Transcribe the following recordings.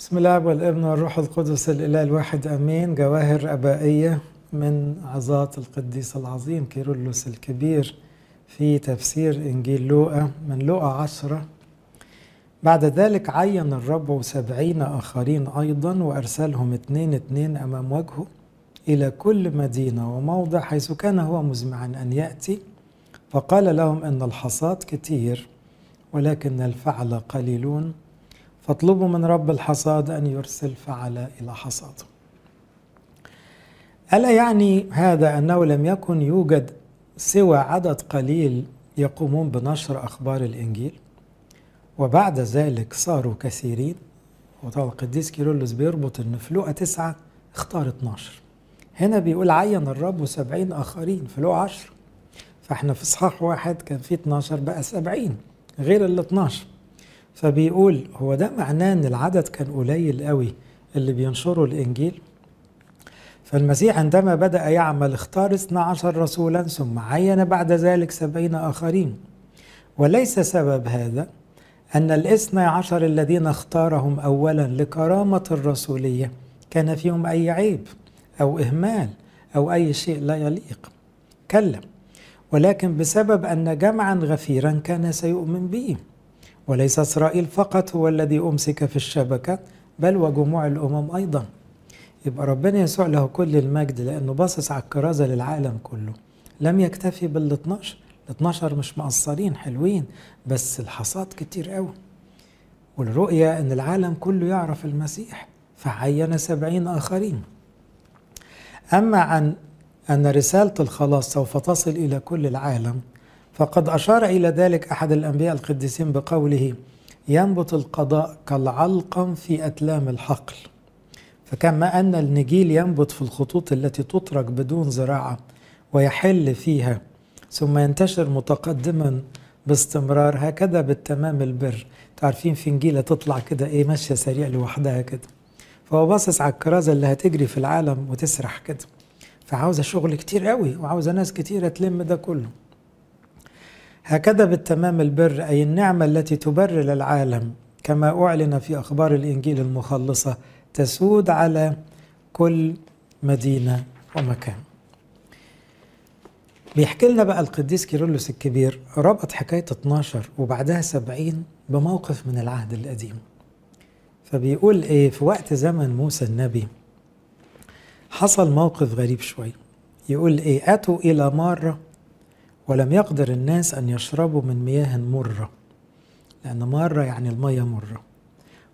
بسم الله والابن والروح القدس الإله الواحد آمين. جواهر أبائية من عظات القديس العظيم كيرلس الكبير في تفسير إنجيل لوقا من لوقا عشرة. بعد ذلك عين الرب سبعين آخرين أيضا وأرسلهم اثنين اثنين أمام وجهه إلى كل مدينة وموضع حيث كان هو مزمعا أن يأتي. فقال لهم إن الحصاد كتير ولكن الفعل قليلون. فاطلبوا من رب الحصاد أن يرسل فعل إلى حصاده. ألا يعني هذا أنه لم يكن يوجد سوى عدد قليل يقومون بنشر أخبار الإنجيل؟ وبعد ذلك صاروا كثيرين. وطبعا القديس كيرلس بيربط أن في تسعة اختار 12 هنا بيقول عين الرب سبعين آخرين في لقى 10 فإحنا في إصحاح واحد كان في 12 بقى 70 غير ال 12 فبيقول هو ده معناه إن العدد كان قليل قوي اللي بينشروا الإنجيل؟ فالمسيح عندما بدأ يعمل اختار 12 رسولا ثم عين بعد ذلك سبعين آخرين. وليس سبب هذا أن الاثنى عشر الذين اختارهم أولا لكرامة الرسولية كان فيهم أي عيب أو إهمال أو أي شيء لا يليق. كلا ولكن بسبب أن جمعا غفيرا كان سيؤمن به. وليس إسرائيل فقط هو الذي أمسك في الشبكة بل وجموع الأمم أيضا. يبقى ربنا يسوع له كل المجد لأنه باصص على الكرازة للعالم كله. لم يكتفي بال 12 ال 12 مش مقصرين حلوين بس الحصاد كتير قوي. والرؤية أن العالم كله يعرف المسيح فعين سبعين آخرين. أما عن أن رسالة الخلاص سوف تصل إلى كل العالم فقد أشار إلى ذلك أحد الأنبياء القديسين بقوله ينبت القضاء كالعلقم في أتلام الحقل. فكما أن النجيل ينبت في الخطوط التي تترك بدون زراعة ويحل فيها ثم ينتشر متقدما باستمرار هكذا بالتمام البر. تعرفين في نجيلة تطلع كده إيه ماشية سريع لوحدها كده. فهو باصص على الكرازة اللي هتجري في العالم وتسرح كده. فعاوزة شغل كتير قوي وعاوزة ناس كتيرة تلم ده كله. هكذا بالتمام البر أي النعمة التي تبرر العالم كما أعلن في أخبار الإنجيل المخلصة تسود على كل مدينة ومكان. بيحكي لنا بقى القديس كيرلس الكبير ربط حكاية 12 وبعدها 70 بموقف من العهد القديم. فبيقول إيه في وقت زمن موسى النبي حصل موقف غريب شوي. يقول إيه أتوا إلى ماره ولم يقدر الناس أن يشربوا من مياه مرة لأن مرة يعني المية مرة.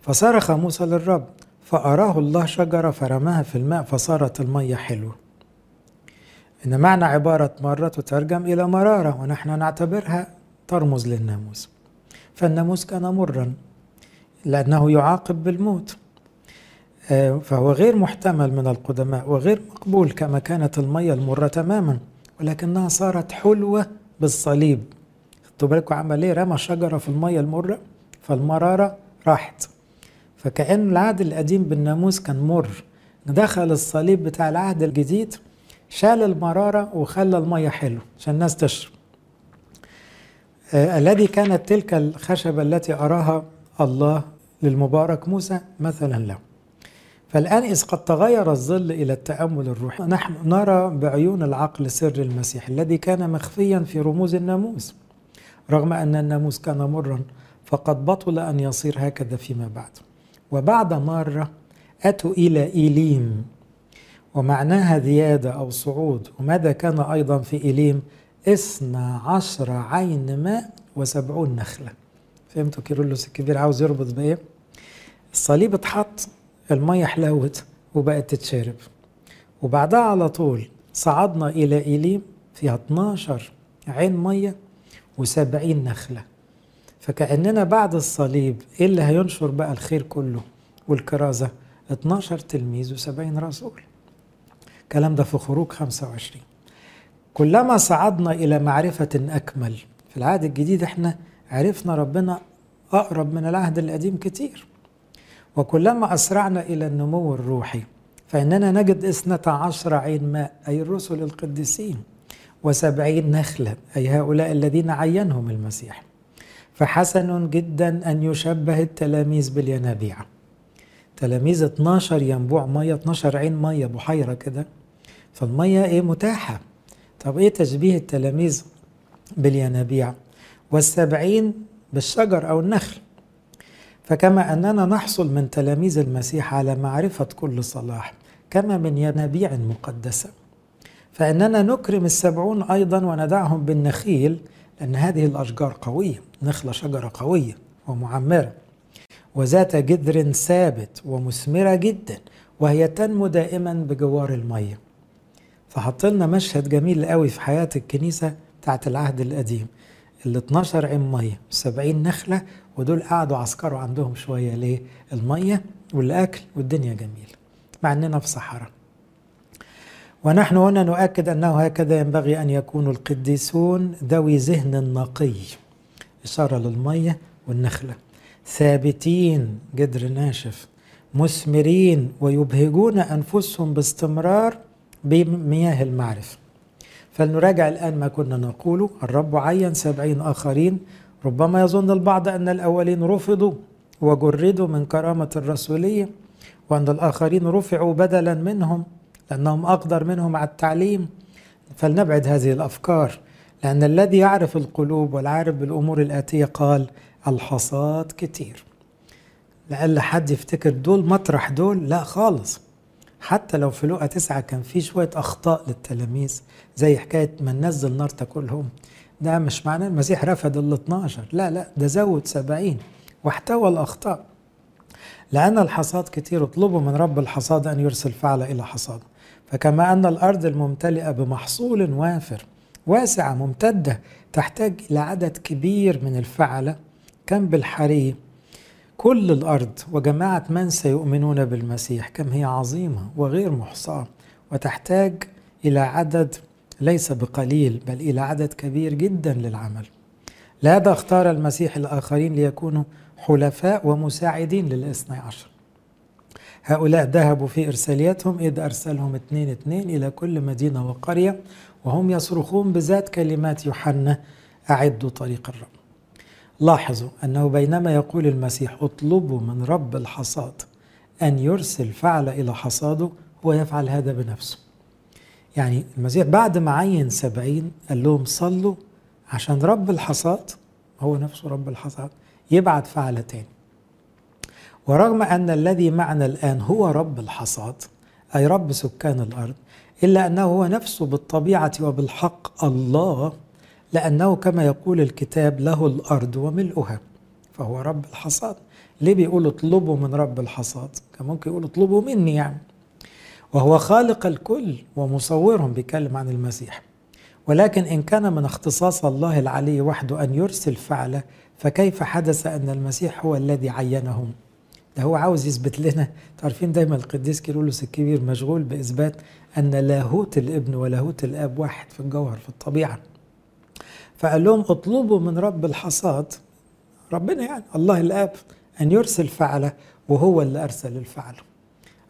فصرخ موسى للرب فأراه الله شجرة فرماها في الماء فصارت المية حلوة. إن معنى عبارة مرة تترجم إلى مرارة ونحن نعتبرها ترمز للناموس. فالناموس كان مرا لأنه يعاقب بالموت. فهو غير محتمل من القدماء وغير مقبول كما كانت المية المرة تماما. ولكنها صارت حلوة بالصليب. خدتوا بالكم عمل إيه؟ رمى شجرة في المية المرة فالمرارة راحت. فكأن العهد القديم بالناموس كان مر. دخل الصليب بتاع العهد الجديد شال المرارة وخلى المية حلو عشان الناس تشرب. آه الذي كانت تلك الخشبة التي أراها الله للمبارك موسى؟ مثلا له. فالآن إذ قد تغير الظل إلى التأمل الروحي نحن نرى بعيون العقل سر المسيح الذي كان مخفيا في رموز الناموس. رغم أن الناموس كان مرا فقد بطل أن يصير هكذا فيما بعد. وبعد مرة أتوا إلى إيليم. ومعناها زيادة أو صعود. وماذا كان أيضا في إيليم؟ اثنا عشر عين ماء وسبعون نخلة. فهمتوا كيرلس الكبير عاوز يربط بإيه؟ الصليب اتحط المية حلوت وبقت تتشرب وبعدها على طول صعدنا إلى إيليم فيها 12 عين مية و70 نخلة. فكأننا بعد الصليب إيه اللي هينشر بقى الخير كله؟ والكرازة 12 تلميذ و70 رسول. الكلام ده في خروج 25 كلما صعدنا إلى معرفة أكمل. في العهد الجديد إحنا عرفنا ربنا أقرب من العهد القديم كتير. وكلما أسرعنا إلى النمو الروحي فإننا نجد اثنة عشر عين ماء أي الرسل القديسين وسبعين نخلة أي هؤلاء الذين عينهم المسيح. فحسن جدا أن يشبه التلاميذ بالينابيع. تلاميذ 12 ينبوع مية 12 عين مية بحيرة كده. فالمية إيه؟ متاحة. طب إيه تشبيه التلاميذ بالينابيع؟ والسبعين بالشجر أو النخل. فكما أننا نحصل من تلاميذ المسيح على معرفة كل صلاح كما من ينابيع مقدسة فإننا نكرم السبعون أيضا وندعهم بالنخيل لأن هذه الأشجار قوية نخلة شجرة قوية ومعمرة وذات جذر ثابت ومثمرة جدا وهي تنمو دائما بجوار المية. فحط لنا مشهد جميل قوي في حياة الكنيسة بتاعت العهد القديم ال 12 عين مية 70 نخلة ودول قعدوا عسكروا عندهم شوية ليه؟ المية والأكل والدنيا جميلة مع أننا في صحراء. ونحن هنا نؤكد أنه هكذا ينبغي أن يكون القديسون ذوي ذهن نقي إشارة للمية والنخلة. ثابتين جدر ناشف. مثمرين ويبهجون أنفسهم باستمرار بمياه المعرفة. فلنراجع الآن ما كنا نقوله. الرب عين سبعين آخرين ربما يظن البعض أن الأولين رفضوا وجردوا من كرامة الرسولية وأن الآخرين رفعوا بدلا منهم لأنهم أقدر منهم على التعليم. فلنبعد هذه الأفكار لأن الذي يعرف القلوب والعارف بالأمور الآتية قال الحصاد كتير. لألا حد يفتكر دول مطرح دول لا خالص. حتى لو في لقى تسعة كان في شوية أخطاء للتلاميذ زي حكاية من نزل نار تاكلهم. ده مش معناه المسيح رفض ال 12 لا لا ده زود 70 واحتوى الأخطاء. لأن الحصاد كتير اطلبوا من رب الحصاد أن يرسل فعل إلى حصاده فكما أن الأرض الممتلئة بمحصول وافر واسعة ممتدة تحتاج إلى عدد كبير من الفعلة كم بالحري؟ كل الأرض وجماعة من سيؤمنون بالمسيح كم هي عظيمة وغير محصاة. وتحتاج إلى عدد ليس بقليل بل إلى عدد كبير جدا للعمل. لهذا اختار المسيح الآخرين ليكونوا حلفاء ومساعدين للاثني عشر. هؤلاء ذهبوا في إرساليتهم إذ أرسلهم اثنين اثنين إلى كل مدينة وقرية وهم يصرخون بذات كلمات يوحنا أعدوا طريق الرب. لاحظوا أنه بينما يقول المسيح اطلبوا من رب الحصاد أن يرسل فعل إلى حصاده هو يفعل هذا بنفسه. يعني المسيح بعد ما عين سبعين قال لهم صلوا عشان رب الحصاد هو نفسه رب الحصاد يبعت فعل تاني. ورغم أن الذي معنا الآن هو رب الحصاد أي رب سكان الأرض إلا أنه هو نفسه بالطبيعة وبالحق الله لأنه كما يقول الكتاب له الأرض وملؤها فهو رب الحصاد. ليه بيقول اطلبوا من رب الحصاد؟ كان ممكن يقول اطلبوا مني يعني. وهو خالق الكل ومصورهم بيتكلم عن المسيح. ولكن إن كان من اختصاص الله العلي وحده أن يرسل فعله فكيف حدث أن المسيح هو الذي عينهم؟ ده هو عاوز يثبت لنا. تعرفين دايما القديس كيرلس الكبير مشغول بإثبات أن لاهوت الابن ولاهوت الآب واحد في الجوهر في الطبيعة. فقال لهم اطلبوا من رب الحصاد ربنا يعني الله الآب أن يرسل فعله وهو اللي أرسل الفعل.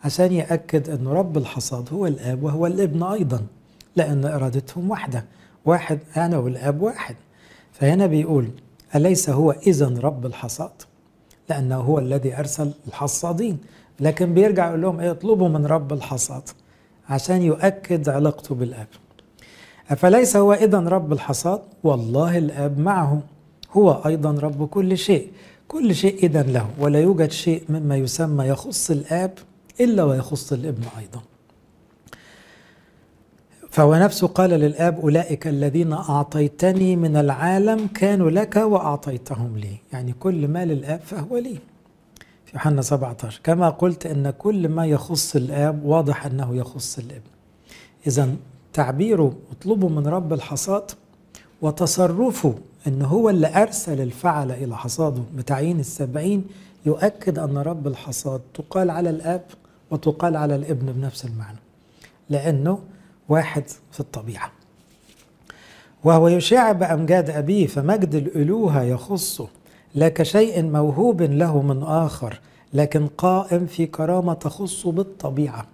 عشان يأكد أن رب الحصاد هو الآب وهو الابن أيضا لأن إرادتهم واحدة واحد أنا والآب واحد. فهنا بيقول أليس هو إذا رب الحصاد؟ لأنه هو الذي أرسل الحصادين. لكن بيرجع يقول لهم إيه اطلبوا من رب الحصاد. عشان يؤكد علاقته بالآب. أفليس هو إذا رب الحصاد؟ والله الآب معه. هو أيضا رب كل شيء. كل شيء إذا له ولا يوجد شيء مما يسمى يخص الآب إلا ويخص الإبن أيضا. فهو نفسه قال للآب أولئك الذين أعطيتني من العالم كانوا لك وأعطيتهم لي. يعني كل ما للآب فهو لي. في يوحنا 17 كما قلت أن كل ما يخص الآب واضح أنه يخص الإبن. إذا تعبيره اطلبوا من رب الحصاد وتصرفه أن هو اللي أرسل الفعل إلى حصاده. بتعيين السبعين يؤكد أن رب الحصاد تقال على الآب وتقال على الابن بنفس المعنى لأنه واحد في الطبيعة. وهو يشع بأمجاد أبيه فمجد الألوهة يخصه لا كشيء موهوب له من آخر لكن قائم في كرامة تخصه بالطبيعة.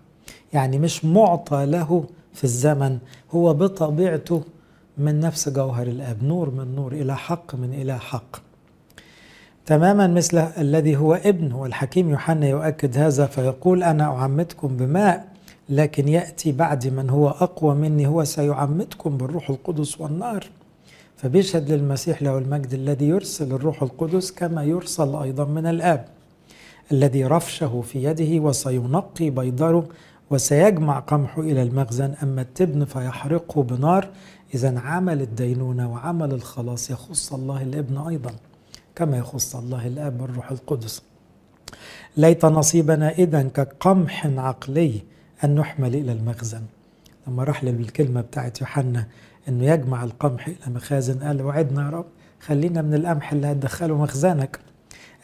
يعني مش معطى له في الزمن هو بطبيعته من نفس جوهر الآب نور من نور إلى حق من إلى حق. تماما مثل الذي هو ابن والحكيم يوحنا يؤكد هذا فيقول أنا أعمدكم بماء لكن يأتي بعد من هو أقوى مني هو سيعمدكم بالروح القدس والنار. فبيشهد للمسيح له المجد الذي يرسل الروح القدس كما يرسل أيضا من الآب الذي رفشه في يده وسينقي بيضره وسيجمع قمحه إلى المخزن. أما التبن فيحرقه بنار. إذا عمل الدينونة وعمل الخلاص يخص الله الابن أيضا. كما يخص الله الآب بالروح القدس. ليت نصيبنا إذا كقمح عقلي أن نحمل إلى المخزن. لما راح للكلمة بتاعت يوحنا أنه يجمع القمح إلى مخازن قال وعدنا يا رب خلينا من القمح اللي هتدخله مخزنك.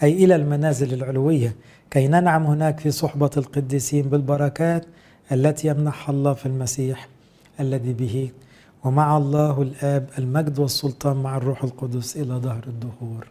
أي إلى المنازل العلوية كي ننعم هناك في صحبة القديسين بالبركات التي يمنحها الله في المسيح الذي به. ومع الله الآب المجد والسلطان مع الروح القدس إلى ظهر الدهور.